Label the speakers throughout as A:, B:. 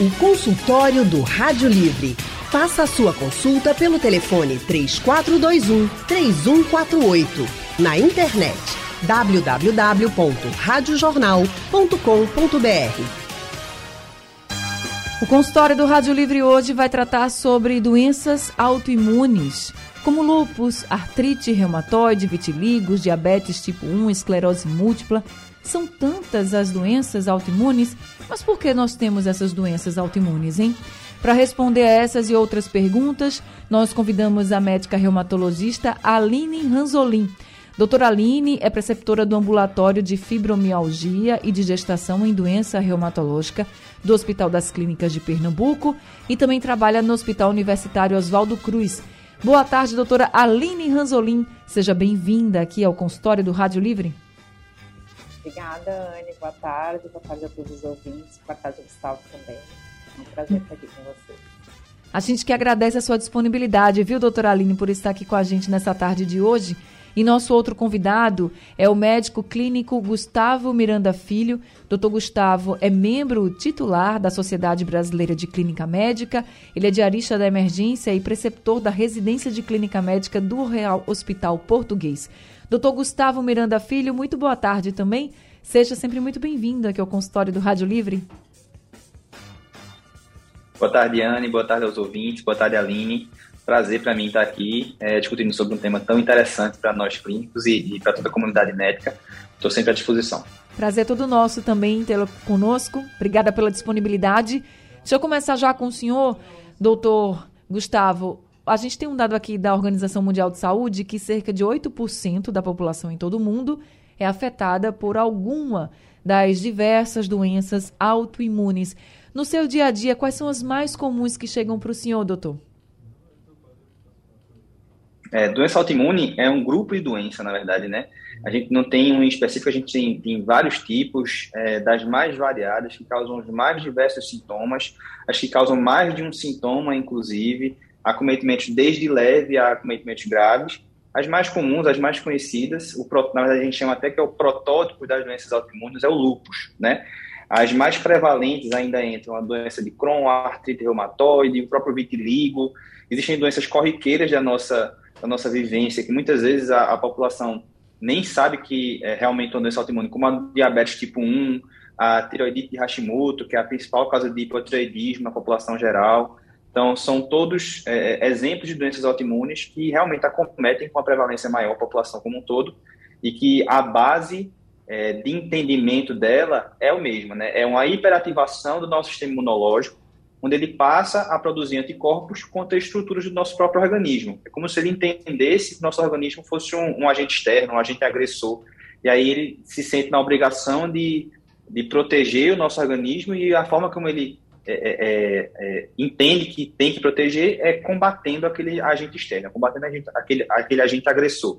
A: O consultório do Rádio Livre. Faça a sua consulta pelo telefone 3421 3148. Na internet www.radiojornal.com.br.
B: O consultório do Rádio Livre hoje vai tratar sobre doenças autoimunes, como lúpus, artrite reumatoide, vitiligo, diabetes tipo 1, esclerose múltipla. São tantas as doenças autoimunes, mas por que nós temos essas doenças autoimunes, hein? Para responder a essas e outras perguntas, nós convidamos a médica reumatologista Aline Ranzolin. Doutora Aline é preceptora do ambulatório de fibromialgia e de gestação em doença reumatológica do Hospital das Clínicas de Pernambuco e também trabalha no Hospital Universitário Oswaldo Cruz. Boa tarde, doutora Aline Ranzolin. Seja bem-vinda aqui ao consultório do Rádio Livre.
C: Obrigada, Anne. Boa tarde. Boa tarde a todos os ouvintes. Boa tarde, Gustavo, também. É um prazer estar aqui com você.
B: A gente que agradece a sua disponibilidade, viu, doutora Aline, por estar aqui com a gente nessa tarde de hoje. E nosso outro convidado é o médico clínico Gustavo Miranda Filho. Doutor Gustavo é membro titular da Sociedade Brasileira de Clínica Médica. Ele é diarista da emergência e preceptor da residência de clínica médica do Real Hospital Português. Doutor Gustavo Miranda Filho, muito boa tarde também. Seja sempre muito bem-vindo aqui ao consultório do Rádio Livre.
D: Boa tarde, Anne. Boa tarde aos ouvintes. Boa tarde, Aline. Prazer para mim estar aqui é, discutindo sobre um tema tão interessante para nós clínicos e, e para toda a comunidade médica. Estou sempre à disposição.
B: Prazer todo nosso também tê-lo conosco. Obrigada pela disponibilidade. Deixa eu começar já com o senhor, doutor Gustavo a gente tem um dado aqui da Organização Mundial de Saúde que cerca de 8% da população em todo o mundo é afetada por alguma das diversas doenças autoimunes. No seu dia a dia, quais são as mais comuns que chegam para o senhor, doutor?
D: É, doença autoimune é um grupo de doença, na verdade, né? A gente não tem um específico, a gente tem, tem vários tipos, é, das mais variadas, que causam os mais diversos sintomas, as que causam mais de um sintoma, inclusive, acometimentos desde leve a acometimentos graves. As mais comuns, as mais conhecidas, o, na verdade a gente chama até que é o protótipo das doenças autoimunes, é o lúpus, né? As mais prevalentes ainda entram a doença de Crohn, a artrite reumatoide, o próprio vitiligo. Existem doenças corriqueiras da nossa, da nossa vivência, que muitas vezes a, a população nem sabe que é realmente uma doença autoimune, como a diabetes tipo 1, a tiroidite de Hashimoto, que é a principal causa de hipotireoidismo na população geral, então, são todos é, é, exemplos de doenças autoimunes que realmente acometem com a prevalência maior a população como um todo e que a base é, de entendimento dela é o mesmo, né? É uma hiperativação do nosso sistema imunológico, onde ele passa a produzir anticorpos contra estruturas do nosso próprio organismo. É como se ele entendesse que nosso organismo fosse um, um agente externo, um agente agressor. E aí ele se sente na obrigação de, de proteger o nosso organismo e a forma como ele é, é, é, é, entende que tem que proteger é combatendo aquele agente externo, combatendo agente, aquele, aquele agente agressor.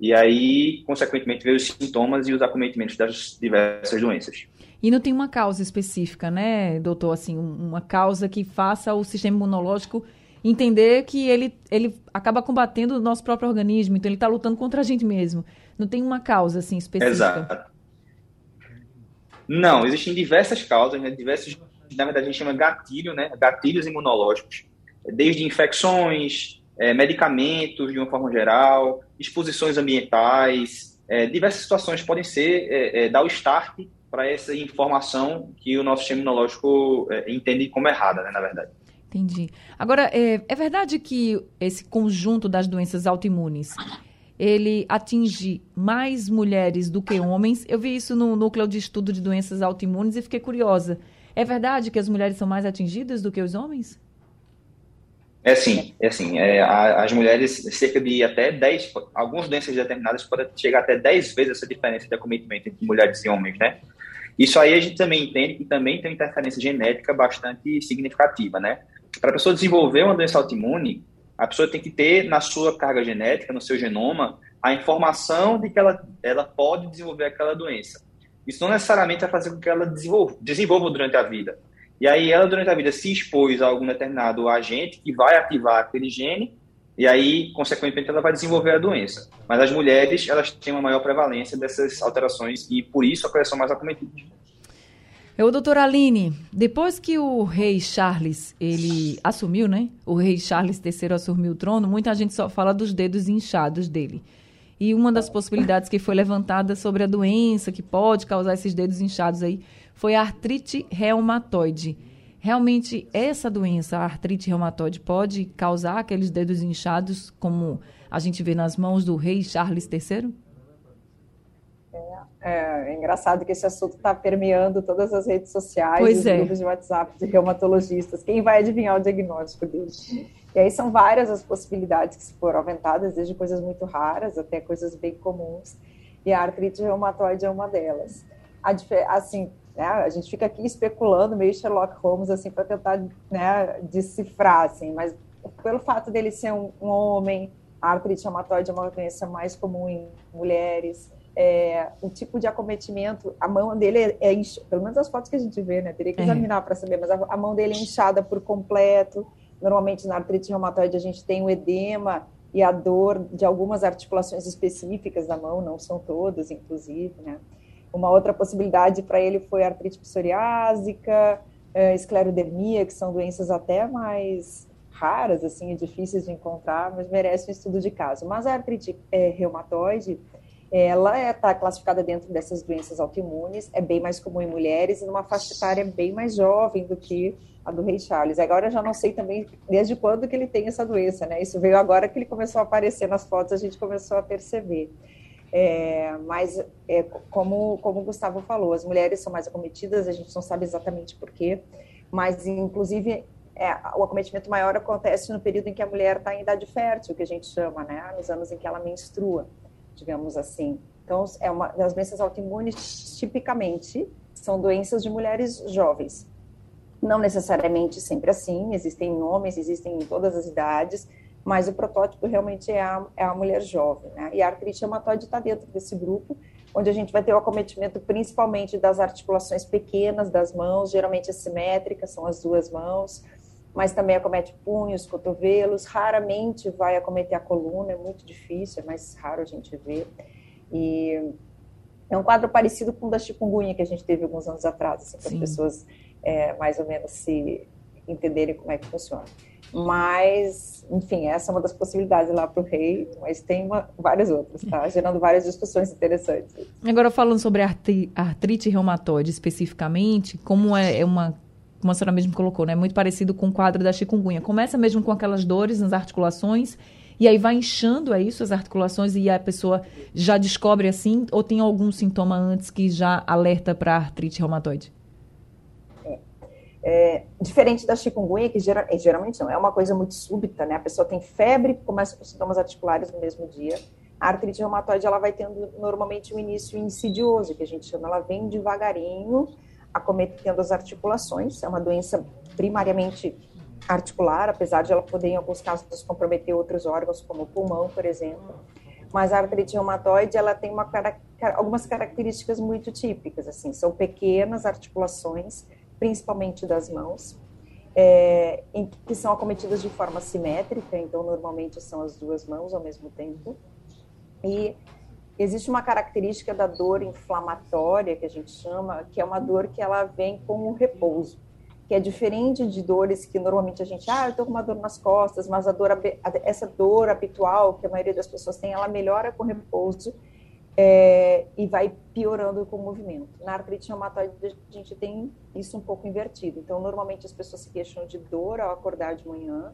D: E aí, consequentemente, veio os sintomas e os acometimentos das diversas doenças.
B: E não tem uma causa específica, né, doutor? Assim, uma causa que faça o sistema imunológico entender que ele, ele acaba combatendo o nosso próprio organismo, então ele está lutando contra a gente mesmo. Não tem uma causa assim específica.
D: Exato. Não, existem diversas causas, né, diversos na verdade a gente chama gatilho, né? Gatilhos imunológicos, desde infecções, é, medicamentos de uma forma geral, exposições ambientais, é, diversas situações podem ser é, é dar o start para essa informação que o nosso sistema imunológico é, entende como errada, né, na verdade.
B: Entendi. Agora, é, é verdade que esse conjunto das doenças autoimunes ele atinge mais mulheres do que homens. Eu vi isso no núcleo de estudo de doenças autoimunes e fiquei curiosa. É verdade que as mulheres são mais atingidas do que os homens?
D: É sim, é sim. É, as mulheres, cerca de até 10, algumas doenças determinadas podem chegar até 10 vezes essa diferença de acometimento entre mulheres e homens, né? Isso aí a gente também entende que também tem uma interferência genética bastante significativa, né? Para a pessoa desenvolver uma doença autoimune, a pessoa tem que ter na sua carga genética, no seu genoma, a informação de que ela, ela pode desenvolver aquela doença. Isso não necessariamente vai fazer com que ela desenvolva, desenvolva durante a vida. E aí ela, durante a vida, se expôs a algum determinado agente que vai ativar aquele gene, e aí, consequentemente, ela vai desenvolver a doença. Mas as mulheres, elas têm uma maior prevalência dessas alterações e, por isso, a são mais acometidas.
B: Eu, doutora Aline, depois que o rei Charles, ele assumiu, né? O rei Charles III assumiu o trono, muita gente só fala dos dedos inchados dele. E uma das possibilidades que foi levantada sobre a doença que pode causar esses dedos inchados aí foi a artrite reumatoide. Realmente, essa doença, a artrite reumatoide, pode causar aqueles dedos inchados, como a gente vê nas mãos do rei Charles III?
C: É, é engraçado que esse assunto está permeando todas as redes sociais, pois os é. grupos de WhatsApp de reumatologistas. Quem vai adivinhar o diagnóstico dele? E aí são várias as possibilidades que foram aventadas, desde coisas muito raras até coisas bem comuns. E a artrite reumatoide é uma delas. A, assim, né, a gente fica aqui especulando, meio Sherlock Holmes, assim, para tentar né, decifrar, assim, mas pelo fato dele ser um, um homem, a artrite reumatoide é uma doença mais comum em mulheres, é, o tipo de acometimento, a mão dele é, é pelo menos as fotos que a gente vê, né? Teria que é. examinar para saber, mas a, a, mão dele é inchada por completo. Normalmente na artrite reumatoide a gente tem o edema e a dor de algumas articulações específicas da mão, não são todas, inclusive, né? Uma outra possibilidade para ele foi artrite psoriásica, é, esclerodermia, que são doenças até mais raras, assim, difíceis de encontrar, mas merece um estudo de caso. Mas a artrite é, reumatoide, ela está é, classificada dentro dessas doenças autoimunes, é bem mais comum em mulheres e numa faixa etária bem mais jovem do que a do rei Charles. Agora eu já não sei também desde quando que ele tem essa doença, né? Isso veio agora que ele começou a aparecer nas fotos, a gente começou a perceber. É, mas, é, como, como o Gustavo falou, as mulheres são mais acometidas, a gente não sabe exatamente por quê, mas, inclusive, é, o acometimento maior acontece no período em que a mulher está em idade fértil, que a gente chama, né? Nos anos em que ela menstrua digamos assim. Então, é uma das doenças autoimunes, tipicamente, são doenças de mulheres jovens. Não necessariamente sempre assim, existem homens, existem em todas as idades, mas o protótipo realmente é a, é a mulher jovem. Né? E a artrite reumatoide está dentro desse grupo, onde a gente vai ter o acometimento principalmente das articulações pequenas das mãos, geralmente assimétricas, são as duas mãos, mas também acomete punhos, cotovelos, raramente vai acometer a coluna, é muito difícil, é mais raro a gente ver. E é um quadro parecido com o da chikungunya que a gente teve alguns anos atrás, assim, para as pessoas é, mais ou menos se entenderem como é que funciona. Mas, enfim, essa é uma das possibilidades lá para o rei, mas tem uma, várias outras, tá? Gerando várias discussões interessantes.
B: Agora, falando sobre artrite reumatoide especificamente, como é, é uma como a senhora mesmo colocou, né? Muito parecido com o quadro da chikungunya. Começa mesmo com aquelas dores nas articulações e aí vai inchando, é isso, as articulações e a pessoa já descobre assim ou tem algum sintoma antes que já alerta para artrite reumatoide?
C: É, é, diferente da chikungunya, que gera, é, geralmente não, é uma coisa muito súbita, né? A pessoa tem febre, começa com sintomas articulares no mesmo dia. A artrite reumatoide, ela vai tendo normalmente um início insidioso, que a gente chama, ela vem devagarinho, acometendo as articulações. É uma doença primariamente articular, apesar de ela poder, em alguns casos, comprometer outros órgãos, como o pulmão, por exemplo. Mas a artrite reumatoide, ela tem uma, algumas características muito típicas, assim, são pequenas articulações, principalmente das mãos, é, em, que são acometidas de forma simétrica, então normalmente são as duas mãos ao mesmo tempo, e existe uma característica da dor inflamatória que a gente chama, que é uma dor que ela vem com o repouso, que é diferente de dores que normalmente a gente, ah, eu estou com uma dor nas costas, mas a dor, essa dor habitual que a maioria das pessoas tem, ela melhora com repouso é, e vai piorando com o movimento. Na artrite reumatoide a gente tem isso um pouco invertido. Então, normalmente as pessoas se queixam de dor ao acordar de manhã,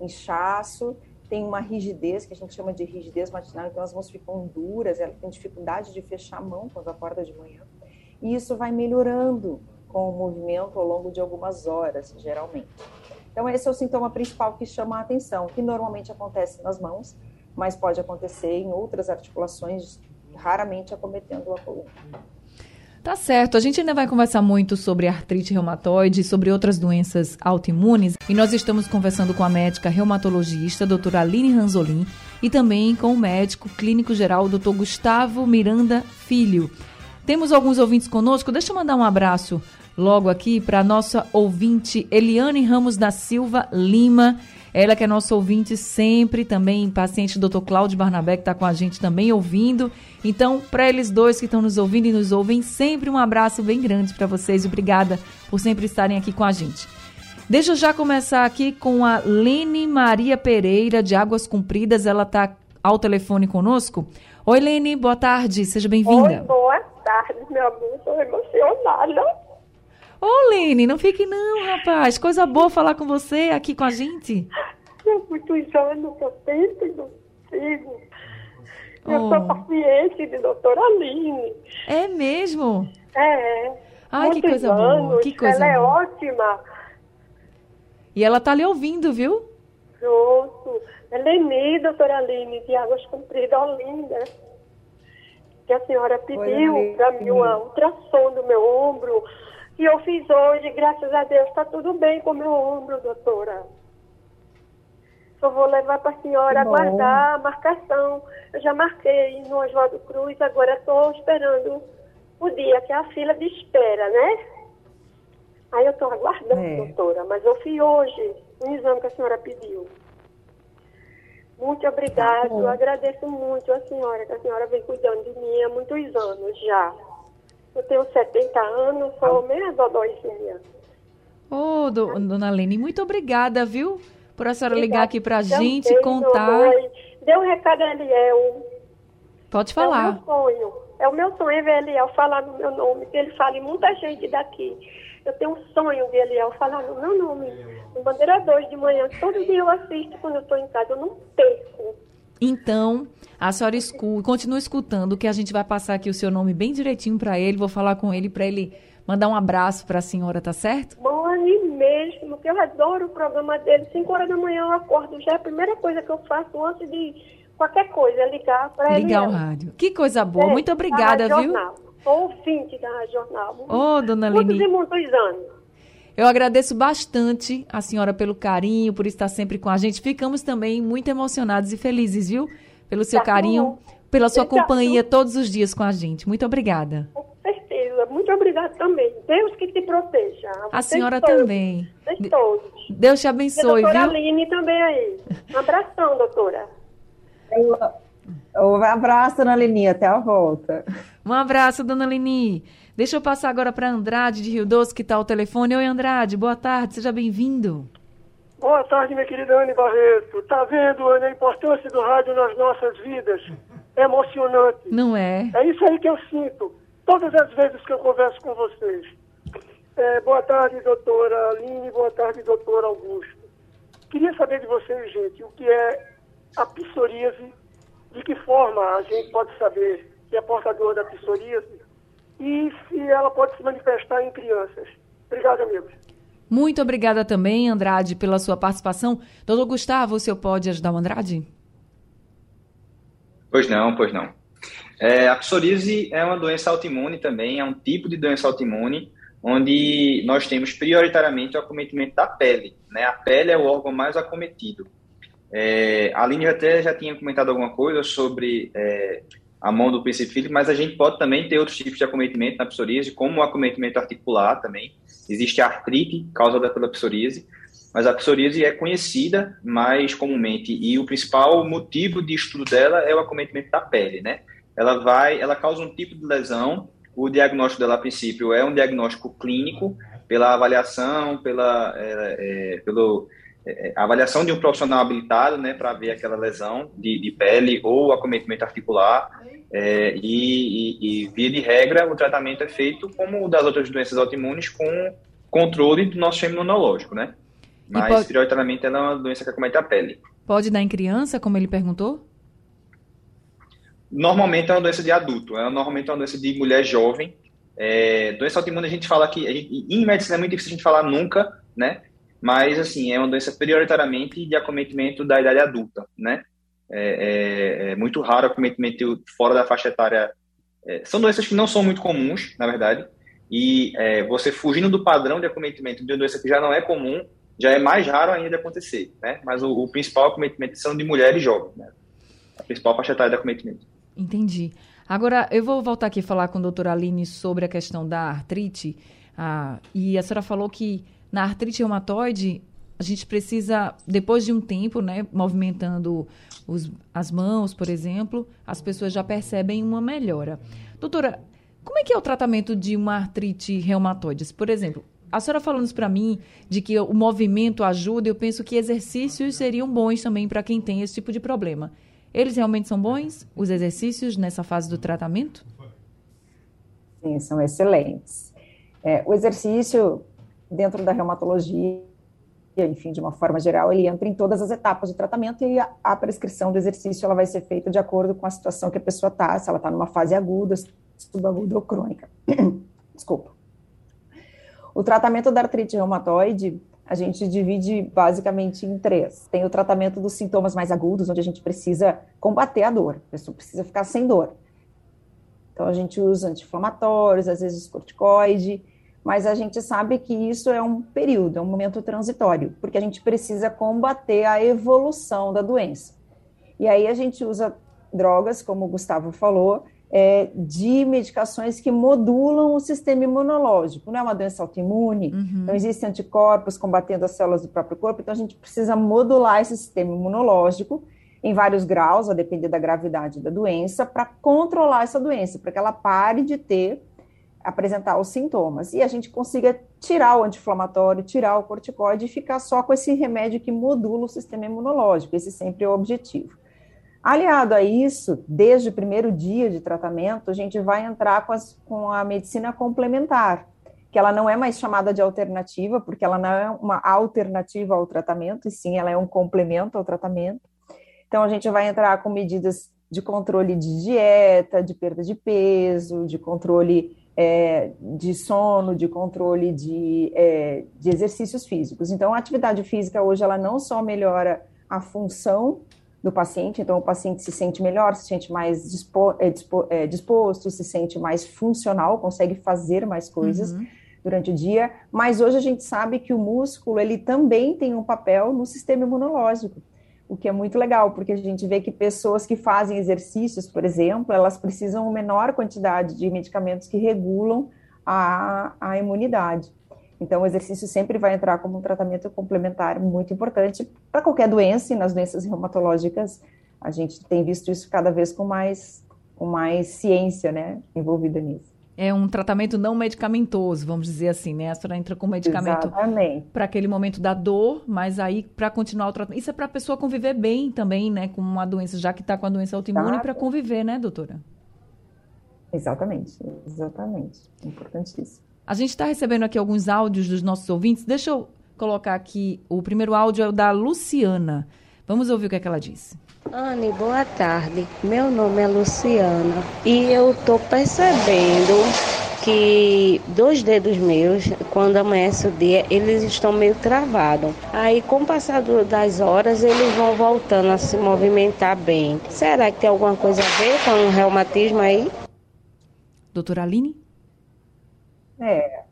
C: inchaço, tem uma rigidez, que a gente chama de rigidez matinal, então as mãos ficam duras, ela tem dificuldade de fechar a mão quando acorda de manhã. E isso vai melhorando com o movimento ao longo de algumas horas, geralmente. Então, esse é o sintoma principal que chama a atenção, que normalmente acontece nas mãos, mas pode acontecer em outras articulações, raramente acometendo a coluna.
B: Tá certo. A gente ainda vai conversar muito sobre artrite reumatoide, sobre outras doenças autoimunes. E nós estamos conversando com a médica reumatologista, doutora Aline Ranzolin, e também com o médico clínico geral, doutor Gustavo Miranda Filho. Temos alguns ouvintes conosco. Deixa eu mandar um abraço logo aqui para nossa ouvinte Eliane Ramos da Silva Lima. Ela que é nosso ouvinte sempre, também paciente do Dr. Cláudio Barnabé, que está com a gente também ouvindo. Então, para eles dois que estão nos ouvindo e nos ouvem, sempre um abraço bem grande para vocês. Obrigada por sempre estarem aqui com a gente. Deixa eu já começar aqui com a Lene Maria Pereira, de Águas Compridas. Ela está ao telefone conosco. Oi, Lene, boa tarde, seja bem-vinda. Oi,
E: boa tarde, meu amor, estou emocionada.
B: Ô, Lene, não fique não, rapaz. Coisa boa falar com você aqui com a gente.
E: Há muitos anos que eu tento e não consigo. Eu oh. sou paciente de doutora Aline.
B: É mesmo?
E: É.
B: Ai, que coisa anos, boa. Que coisa
E: ela é
B: boa.
E: é ótima.
B: E ela tá lhe ouvindo, viu?
E: Pronto. É Leni, doutora Aline, de Águas Compridas, Olinda. Que a senhora pediu para mim uma ultrassom do meu ombro e eu fiz hoje, graças a Deus, está tudo bem com meu ombro, doutora. Só vou levar para a senhora aguardar a marcação. Eu já marquei no Oswaldo Cruz, agora estou esperando o dia, que é a fila de espera, né? Aí eu estou aguardando, é. doutora, mas eu fiz hoje o exame que a senhora pediu. Muito obrigada, tá eu agradeço muito a senhora, que a senhora vem cuidando de mim há muitos anos já. Eu tenho 70 anos, sou ah. meia dodóizinha.
B: Ô, oh, do, dona Lene, muito obrigada, viu? Por a senhora ligar aqui pra Também, gente, contar.
E: Dê um recado a Eliel.
B: Pode falar.
E: É o meu sonho. É o meu sonho ver Eliel falar no meu nome, que ele fale muita gente daqui. Eu tenho um sonho de Eliel falar no meu nome. No Bandeira 2 de manhã, todo dia eu assisto quando eu estou em casa, eu não perco.
B: Então, a senhora escuta, continua escutando, que a gente vai passar aqui o seu nome bem direitinho para ele, vou falar com ele para ele mandar um abraço para a senhora, tá certo?
E: Mãe mesmo, que eu adoro o programa dele. 5 horas da manhã eu acordo, já é a primeira coisa que eu faço antes de qualquer coisa, é ligar para ele.
B: Ligar o rádio. Que coisa boa, é, muito obrigada, viu?
E: Jornal. Ouvinte da Rádio Jornal.
B: Ô, oh, dona
E: Lini.
B: Muitos
E: e muitos anos.
B: Eu agradeço bastante a senhora pelo carinho, por estar sempre com a gente. Ficamos também muito emocionados e felizes, viu? Pelo seu tá carinho, bom. pela sua companhia todos os dias com a gente. Muito obrigada.
E: Com certeza. Muito obrigada também. Deus que te proteja.
B: A senhora todos. também.
E: Vocês todos.
B: Deus te abençoe,
E: e a doutora
B: viu?
E: Aline também aí. Um abração, doutora.
C: Um abraço, dona Lini. Até a volta.
B: Um abraço, dona Lini. Deixa eu passar agora para Andrade de Rio Doce, que está ao telefone. Oi, Andrade, boa tarde, seja bem-vindo.
F: Boa tarde, minha querida Anne Barreto. Tá vendo, Anne, a importância do rádio nas nossas vidas? É emocionante.
B: Não é?
F: É isso aí que eu sinto, todas as vezes que eu converso com vocês. É, boa tarde, doutora Aline, boa tarde, doutor Augusto. Queria saber de vocês, gente, o que é a psoríase, de que forma a gente pode saber que é portador da psoríase e se ela pode se manifestar em crianças. Obrigado, amigos.
B: Muito obrigada também, Andrade, pela sua participação. Doutor Gustavo, o senhor pode ajudar o Andrade?
D: Pois não, pois não. É, a psoríase é uma doença autoimune também, é um tipo de doença autoimune onde nós temos prioritariamente o acometimento da pele. Né? A pele é o órgão mais acometido. É, a Aline até já tinha comentado alguma coisa sobre é, a mão do PC mas a gente pode também ter outros tipos de acometimento na psoríase, como o acometimento articular também. Existe a artrite causada pela psoríase, mas a psoríase é conhecida mais comumente e o principal motivo de estudo dela é o acometimento da pele, né? Ela vai, ela causa um tipo de lesão. O diagnóstico dela, a princípio, é um diagnóstico clínico pela avaliação, pela, é, é, pelo a avaliação de um profissional habilitado, né, para ver aquela lesão de, de, pele ou acometimento articular. É, e, e, e, via de regra, o tratamento é feito como o das outras doenças autoimunes, com controle do nosso sistema imunológico, né? Mas, pode... prioritariamente, ela é uma doença que acomete a pele.
B: Pode dar em criança, como ele perguntou?
D: Normalmente é uma doença de adulto, é normalmente é uma doença de mulher jovem. É, doença autoimune a gente fala que, gente, em medicina é muito difícil a gente falar nunca, né? Mas assim é uma doença prioritariamente de acometimento da idade adulta, né? É, é, é muito raro acometimento fora da faixa etária. É, são doenças que não são muito comuns, na verdade, e é, você fugindo do padrão de acometimento de uma doença que já não é comum, já é mais raro ainda acontecer, né? Mas o, o principal acometimento são de mulheres jovens, né? A principal faixa etária de acometimento.
B: Entendi. Agora, eu vou voltar aqui a falar com a doutora Aline sobre a questão da artrite. Ah, e a senhora falou que na artrite reumatoide, gente precisa, depois de um tempo, né, movimentando os, as mãos, por exemplo, as pessoas já percebem uma melhora. Doutora, como é que é o tratamento de uma artrite reumatoide? Por exemplo, a senhora falando para mim de que o movimento ajuda, eu penso que exercícios seriam bons também para quem tem esse tipo de problema. Eles realmente são bons, os exercícios, nessa fase do tratamento?
C: Sim, são excelentes. É, o exercício, dentro da reumatologia, enfim, de uma forma geral, ele entra em todas as etapas de tratamento e a, a prescrição do exercício ela vai ser feita de acordo com a situação que a pessoa está, se ela está numa fase aguda, subaguda ou crônica. Desculpa. O tratamento da artrite reumatoide, a gente divide basicamente em três. Tem o tratamento dos sintomas mais agudos, onde a gente precisa combater a dor, a pessoa precisa ficar sem dor. Então, a gente usa anti-inflamatórios, às vezes corticoide, mas a gente sabe que isso é um período, é um momento transitório, porque a gente precisa combater a evolução da doença. E aí a gente usa drogas, como o Gustavo falou, é, de medicações que modulam o sistema imunológico. Não é uma doença autoimune, uhum. não existem anticorpos combatendo as células do próprio corpo, então a gente precisa modular esse sistema imunológico em vários graus, a depender da gravidade da doença, para controlar essa doença, para que ela pare de ter, apresentar os sintomas. E a gente consiga tirar o anti-inflamatório, tirar o corticoide e ficar só com esse remédio que modula o sistema imunológico. Esse sempre é o objetivo. Aliado a isso, desde o primeiro dia de tratamento, a gente vai entrar com, as, com, a medicina complementar, que ela não é mais chamada de alternativa, porque ela não é uma alternativa ao tratamento, e sim ela é um complemento ao tratamento. Então, a gente vai entrar com medidas de controle de dieta, de perda de peso, de controle é, de sono, de controle de, é, de exercícios físicos. Então, a atividade física hoje ela não só melhora a função do paciente, então o paciente se sente melhor, se sente mais dispo, é, dispo, é, disposto, se sente mais funcional, consegue fazer mais coisas uhum. durante o dia, mas hoje a gente sabe que o músculo, ele também tem um papel no sistema imunológico, o que é muito legal, porque a gente vê que pessoas que fazem exercícios, por exemplo, elas precisam menor quantidade de medicamentos que regulam a, a imunidade. Então, o exercício sempre vai entrar como um tratamento complementar muito importante para qualquer doença, e nas doenças reumatológicas a gente tem visto isso cada vez com mais, com mais ciência né, envolvida nisso.
B: É um tratamento não medicamentoso, vamos dizer assim, né? A senhora entra com medicamento para aquele momento da dor, mas aí para continuar o tratamento. Isso é para a pessoa conviver bem também, né? Com uma doença, já que está com a doença autoimune, para conviver, né, doutora?
C: Exatamente, exatamente. Importantíssimo.
B: A gente está recebendo aqui alguns áudios dos nossos ouvintes. Deixa eu colocar aqui. O primeiro áudio é o da Luciana. Vamos ouvir o que, é que ela disse.
G: Anne, boa tarde. Meu nome é Luciana e eu estou percebendo que dois dedos meus, quando amanhece o dia, eles estão meio travados. Aí, com o passar das horas, eles vão voltando a se movimentar bem. Será que tem alguma coisa a ver com o reumatismo aí?
B: Doutora Aline?
C: É,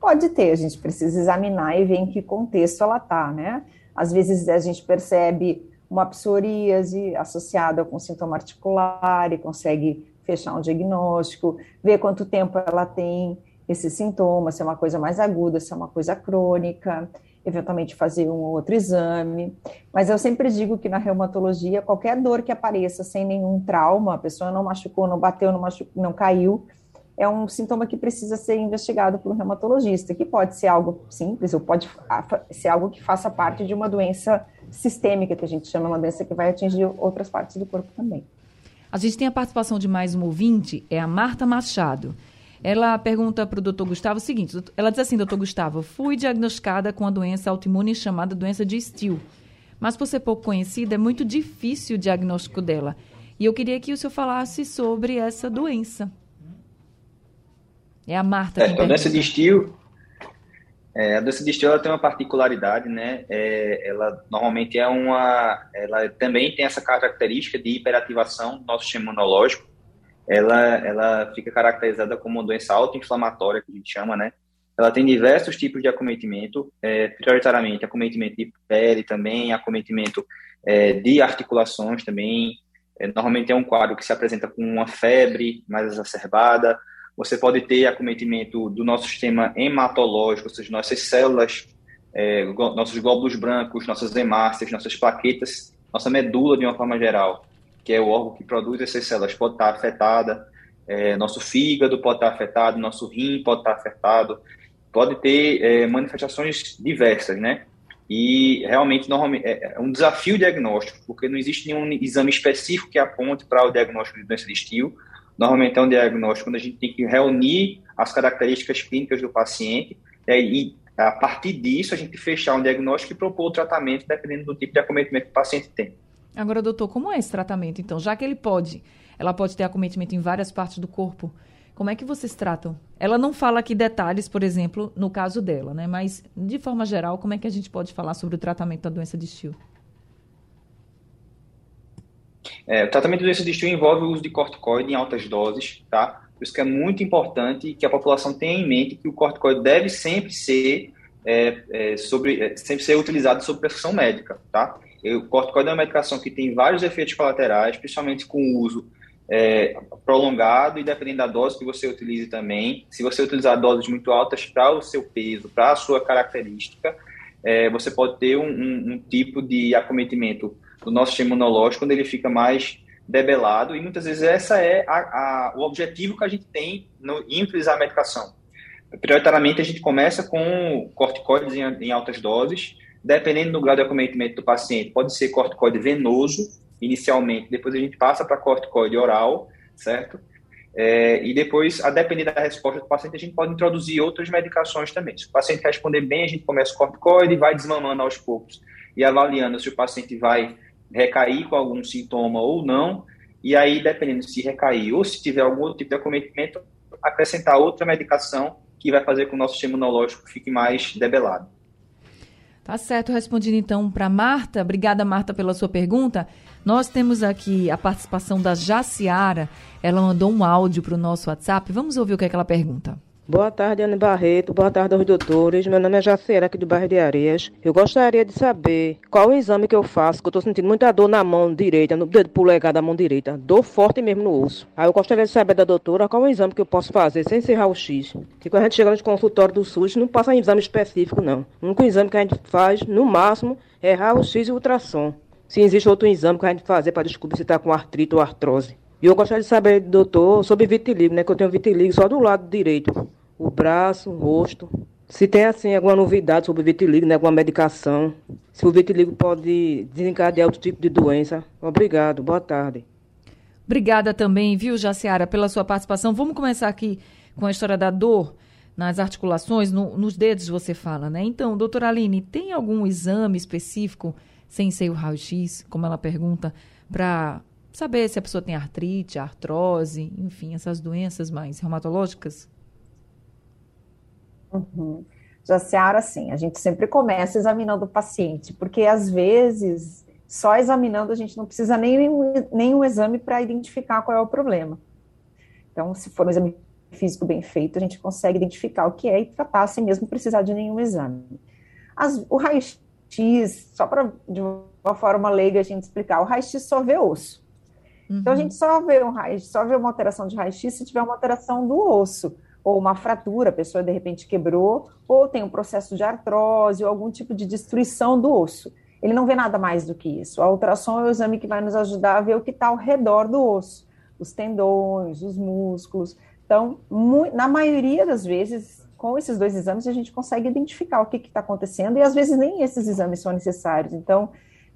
C: pode ter, a gente precisa examinar e ver em que contexto ela está, né? Às vezes a gente percebe uma psoríase associada com sintoma articular e consegue fechar um diagnóstico, ver quanto tempo ela tem esse sintoma, se é uma coisa mais aguda, se é uma coisa crônica, eventualmente fazer um outro exame. Mas eu sempre digo que na reumatologia, qualquer dor que apareça sem nenhum trauma, a pessoa não machucou, não bateu, não, machucou, não caiu, é um sintoma que precisa ser investigado por um reumatologista, que pode ser algo simples ou pode ser algo que faça parte de uma doença sistêmica, que a gente chama uma doença que vai atingir outras partes do corpo também.
B: A gente tem a participação de mais um ouvinte, é a Marta Machado. Ela pergunta para o doutor Gustavo o seguinte: ela diz assim, doutor Gustavo, fui diagnosticada com a doença autoimune chamada doença de Still, mas por ser pouco conhecida, é muito difícil o diagnóstico dela. E eu queria que o senhor falasse sobre essa doença. É a Marta.
D: É, a doença de estio, é, a doença de estio ela tem uma particularidade, né? É, ela normalmente é uma, ela também tem essa característica de hiperativação do nosso sistema imunológico. Ela, ela fica caracterizada como uma doença autoinflamatória que a gente chama, né? Ela tem diversos tipos de acometimento, é, prioritariamente acometimento de pele também, acometimento é, de articulações também. É, normalmente é um quadro que se apresenta com uma febre mais exacerbada, você pode ter acometimento do nosso sistema hematológico, ou seja, nossas células é, nossos glóbulos brancos, nossas hemácias, nossas plaquetas, nossa medula de uma forma geral, que é o órgão que produz essas células, pode estar afetada, é, nosso fígado pode estar afetado, nosso rim pode estar afetado, pode ter é, manifestações diversas, né? E realmente normalmente, é, é um desafio diagnóstico, porque não existe nenhum exame específico que aponte para o diagnóstico de doença de estio. Normalmente é um diagnóstico quando a gente tem que reunir as características clínicas do paciente e, a partir disso, a gente fechar um diagnóstico e propor o tratamento, dependendo do tipo de acometimento que o paciente tem.
B: Agora, doutor, como é esse tratamento, então? Já que ele pode, ela pode ter acometimento em várias partes do corpo, como é que vocês tratam? Ela não fala aqui detalhes, por exemplo, no caso dela, né? Mas, de forma geral, como é que a gente pode falar sobre o tratamento da doença de Still?
D: É, o tratamento da doença de Still envolve o uso de corticoide em altas doses, tá? Por isso que é muito importante que a população tenha em mente que o corticoide deve sempre ser, é, é, sobre, é, sempre ser utilizado sob prescrição médica, tá? O corticoide é uma medicação que tem vários efeitos colaterais, principalmente com o uso é, prolongado e dependendo da dose que você utilize também. Se você utilizar doses muito altas para o seu peso, para a sua característica, é, você pode ter um, um, um, tipo de acometimento do nosso sistema imunológico quando ele fica mais debelado, e muitas vezes essa é a, a, o objetivo que a gente tem no, em utilizar a medicação. Prioritariamente, a gente começa com corticoides em, em altas doses, dependendo do grau de acometimento do paciente, pode ser corticoide venoso, inicialmente, depois a gente passa para corticoide oral, certo? É, e depois, a depender da resposta do paciente, a gente pode introduzir outras medicações também. Se o paciente responder bem, a gente começa o corticoide vai desmamando aos poucos e avaliando se o paciente vai recair com algum sintoma ou não, e aí, dependendo se recair ou se tiver algum outro tipo de acometimento, acrescentar outra medicação que vai fazer com que o nosso sistema imunológico fique mais debelado.
B: Tá certo, respondendo então para Marta. Obrigada, Marta, pela sua pergunta. Nós temos aqui a participação da Jaciara. Ela mandou um áudio para o nosso WhatsApp. Vamos ouvir o que, é que ela pergunta.
H: Boa tarde, Ana Barreto. Boa tarde aos doutores. Meu nome é Jaciera, aqui do bairro de Areias. Eu gostaria de saber qual o exame que eu faço, que eu estou sentindo muita dor na mão direita, no dedo polegar da mão direita. Dor forte mesmo no osso. Aí eu gostaria de saber da doutora qual o exame que eu posso fazer sem ser raio-x. Que quando a gente chega no consultório do SUS, não passa em exame específico, não. O único exame que a gente faz, no máximo, é raio-x e ultrassom. Se existe outro exame que a gente fazer para descobrir se está com artrite ou artrose. E eu gostaria de saber, doutor, sobre vitiligo, né? Que eu tenho vitiligo só do lado direito o braço, o rosto. Se tem assim alguma novidade sobre o vitiligo, né, alguma medicação, se o vitiligo pode desencadear outro tipo de doença. Obrigado, boa tarde.
B: Obrigada também, viu, Jaciara, pela sua participação. Vamos começar aqui com a história da dor nas articulações, no, nos dedos você fala, né? Então, doutora Aline, tem algum exame específico, sem ser o raio-x, como ela pergunta, para saber se a pessoa tem artrite, artrose, enfim, essas doenças mais reumatológicas?
C: Uhum. Jaciara, assim, a gente sempre começa examinando o paciente, porque às vezes só examinando a gente não precisa nem nenhum exame para identificar qual é o problema. Então, se for um exame físico bem feito, a gente consegue identificar o que é e tratar sem mesmo precisar de nenhum exame. As, o raio-x, só para de uma forma leiga a gente explicar, o raio-x só vê osso. Uhum. Então a uhum. gente só vê um raio, só vê uma alteração de raio-x se tiver uma alteração do osso ou uma fratura, a pessoa de repente quebrou, ou tem um processo de artrose, ou algum tipo de destruição do osso. Ele não vê nada mais do que isso. A ultrassom é o exame que vai nos ajudar a ver o que está ao redor do osso, os tendões, os músculos. Então, na maioria das vezes, com esses dois exames, a gente consegue identificar o que está acontecendo, e às vezes nem esses exames são necessários. Então,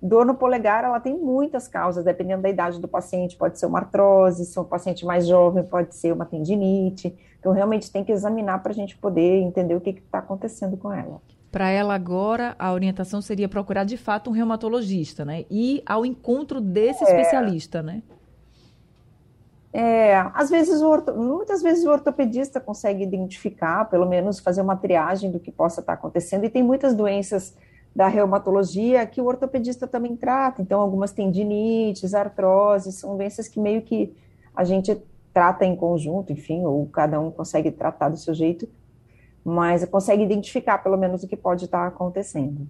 C: Dor no polegar, ela tem muitas causas, dependendo da idade do paciente, pode ser uma artrose, se é um paciente mais jovem, pode ser uma tendinite. Então, realmente tem que examinar para a gente poder entender o que está acontecendo com ela.
B: Para ela agora, a orientação seria procurar de fato um reumatologista, né? E ao encontro desse é. especialista, né?
C: É, às vezes o orto, muitas vezes o ortopedista consegue identificar, pelo menos fazer uma triagem do que possa estar acontecendo, e tem muitas doenças da reumatologia que o ortopedista também trata. Então, algumas tendinites, artroses, são doenças que meio que a gente trata em conjunto, enfim, ou cada um consegue tratar do seu jeito, mas consegue identificar pelo menos o que pode estar acontecendo.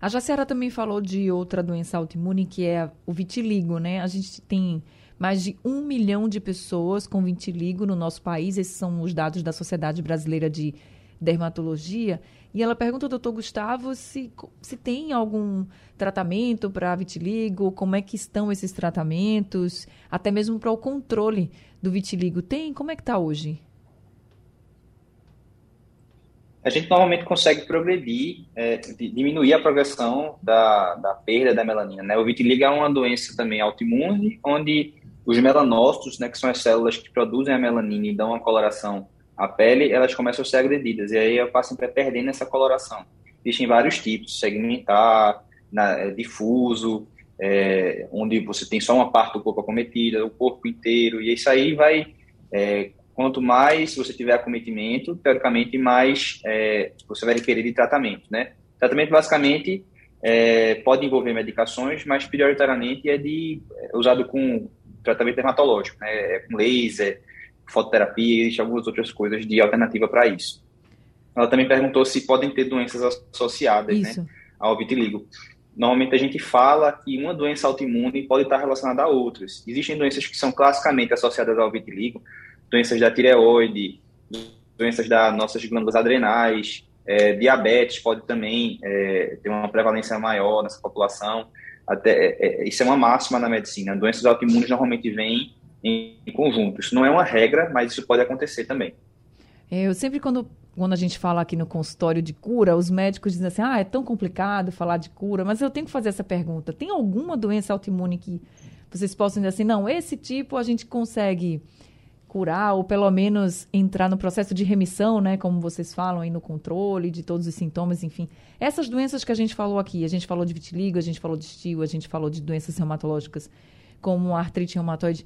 B: A Jaciara também falou de outra doença autoimune, que é o vitiligo, né? A gente tem mais de um milhão de pessoas com vitiligo no nosso país, esses são os dados da Sociedade Brasileira de Dermatologia. E ela pergunta doutor Gustavo se, se tem algum tratamento para vitiligo, como é que estão esses tratamentos, até mesmo para o controle do vitiligo. Tem? Como é que está hoje?
D: A gente normalmente consegue progredir, é, diminuir a progressão da, da perda da melanina. Né? O vitiligo é uma doença também autoimune, onde os melanócitos, né, que são as células que produzem a melanina e dão a coloração à pele, elas começam a ser agredidas. E aí eu passo sempre perdendo essa coloração. Existem vários tipos, segmentar, na, é, difuso, é, onde você tem só uma parte do corpo acometida, o corpo inteiro, e isso aí vai, é, quanto mais você tiver acometimento, teoricamente, mais é, você vai requerer de tratamento, né? Tratamento, basicamente, é, pode envolver medicações, mas prioritariamente é de é usado com tratamento dermatológico, né? É com laser, fototerapia, existem algumas outras coisas de alternativa para isso. Ela também perguntou se podem ter doenças associadas né, ao vitiligo. Normalmente a gente fala que uma doença autoimune pode estar relacionada a outras. Existem doenças que são classicamente associadas ao vitiligo, doenças da tireoide, doenças das nossas glândulas adrenais, é, diabetes pode também é, ter uma prevalência maior nessa população. Até, é, é isso é uma máxima na medicina. Doenças autoimunes normalmente vêm em conjunto. Isso não é uma regra, mas isso pode acontecer também.
B: É, eu sempre, quando, quando a gente fala aqui no consultório de cura, os médicos dizem assim: ah, é tão complicado falar de cura, mas eu tenho que fazer essa pergunta: tem alguma doença autoimune que vocês possam dizer assim, não, esse tipo a gente consegue curar, ou pelo menos entrar no processo de remissão, né? Como vocês falam aí no controle de todos os sintomas, enfim. Essas doenças que a gente falou aqui, a gente falou de vitiligo, a gente falou de estio, a gente falou de doenças reumatológicas como artrite reumatoide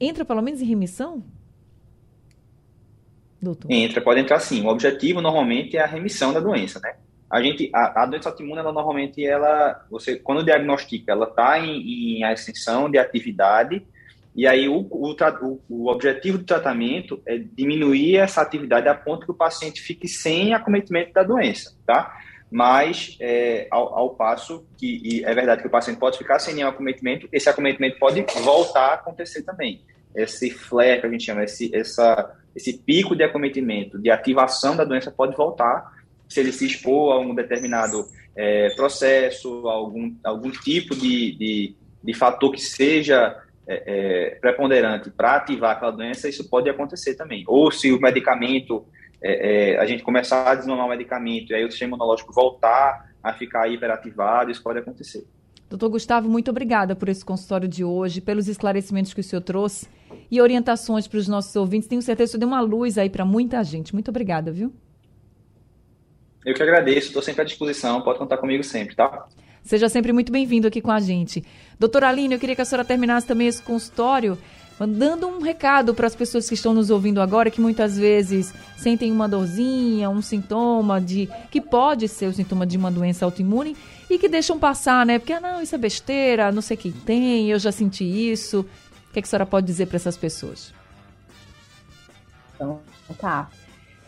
B: entra pelo menos em remissão?
D: Doutor. Entra, pode entrar sim. O objetivo normalmente é a remissão da doença, né? A gente, a, a doença autoimune, ela normalmente, ela, você, quando diagnostica, ela está em, em ascensão de atividade, e aí o, o, o, o, objetivo do tratamento é diminuir essa atividade a ponto que o paciente fique sem acometimento da doença, tá? Mas, é, ao, ao, passo que, é verdade que o paciente pode ficar sem nenhum acometimento, esse acometimento pode voltar a acontecer também. Esse flare que a gente chama, esse, essa, esse pico de acometimento, de ativação da doença pode voltar se ele se expor a um determinado é, processo, algum, algum tipo de, de, de fator que seja é, é, preponderante para ativar aquela doença, isso pode acontecer também. Ou se o medicamento é, é, a gente começar a desmamar o medicamento e aí o sistema imunológico voltar a ficar hiperativado, isso pode acontecer.
B: Doutor Gustavo, muito obrigada por esse consultório de hoje, pelos esclarecimentos que o senhor trouxe e orientações para os nossos ouvintes. Tenho certeza que isso deu uma luz aí para muita gente. Muito obrigada, viu?
D: Eu que agradeço, estou sempre à disposição, pode contar comigo sempre, tá?
B: Seja sempre muito bem-vindo aqui com a gente. Doutora Aline, eu queria que a senhora terminasse também esse consultório mandando um recado para as pessoas que estão nos ouvindo agora, que muitas vezes sentem uma dorzinha, um sintoma de que pode ser o sintoma de uma doença autoimune e que deixam passar, né? Porque, ah, não, isso é besteira, não sei quem tem, eu já senti isso. O que, é que a senhora pode dizer para essas pessoas?
C: Então, tá.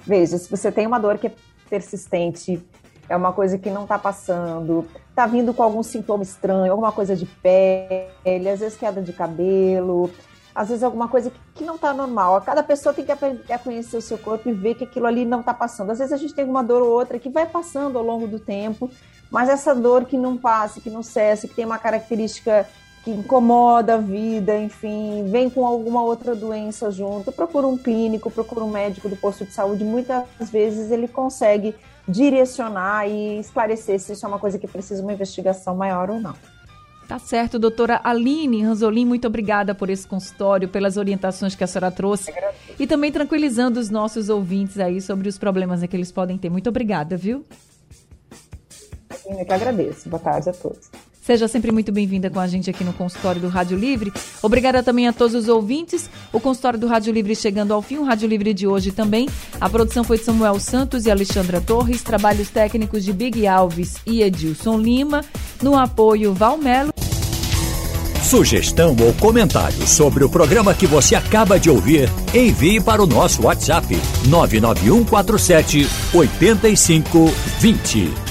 C: Veja, se você tem uma dor que é persistente, é uma coisa que não está passando, está vindo com algum sintoma estranho, alguma coisa de pele, às vezes queda de cabelo, às vezes alguma coisa que, não está normal. Cada pessoa tem que aprender a conhecer o seu corpo e ver que aquilo ali não está passando. Às vezes a gente tem uma dor ou outra que vai passando ao longo do tempo, mas essa dor que não passa, que não cessa, que tem uma característica que incomoda a vida, enfim, vem com alguma outra doença junto, procura um clínico, procura um médico do posto de saúde. Muitas vezes ele consegue direcionar e esclarecer se isso é uma coisa que precisa uma investigação maior ou não.
B: Tá certo, doutora Aline Ranzolin, muito obrigada por esse consultório, pelas orientações que a senhora trouxe e também tranquilizando os nossos ouvintes aí sobre os problemas que eles podem ter. Muito obrigada, viu?
C: Eu que agradeço. Boa tarde a todos.
B: Seja sempre muito bem-vinda com a gente aqui no consultório do Rádio Livre. Obrigada também a todos os ouvintes. O consultório do Rádio Livre chegando ao fim, o Rádio Livre de hoje também. A produção foi de Samuel Santos e Alexandra Torres, trabalhos técnicos de Big Alves e Edilson Lima, no apoio Valmelo.
I: Sugestão ou comentário sobre o programa que você acaba de ouvir, envie para o nosso WhatsApp 99147 8520.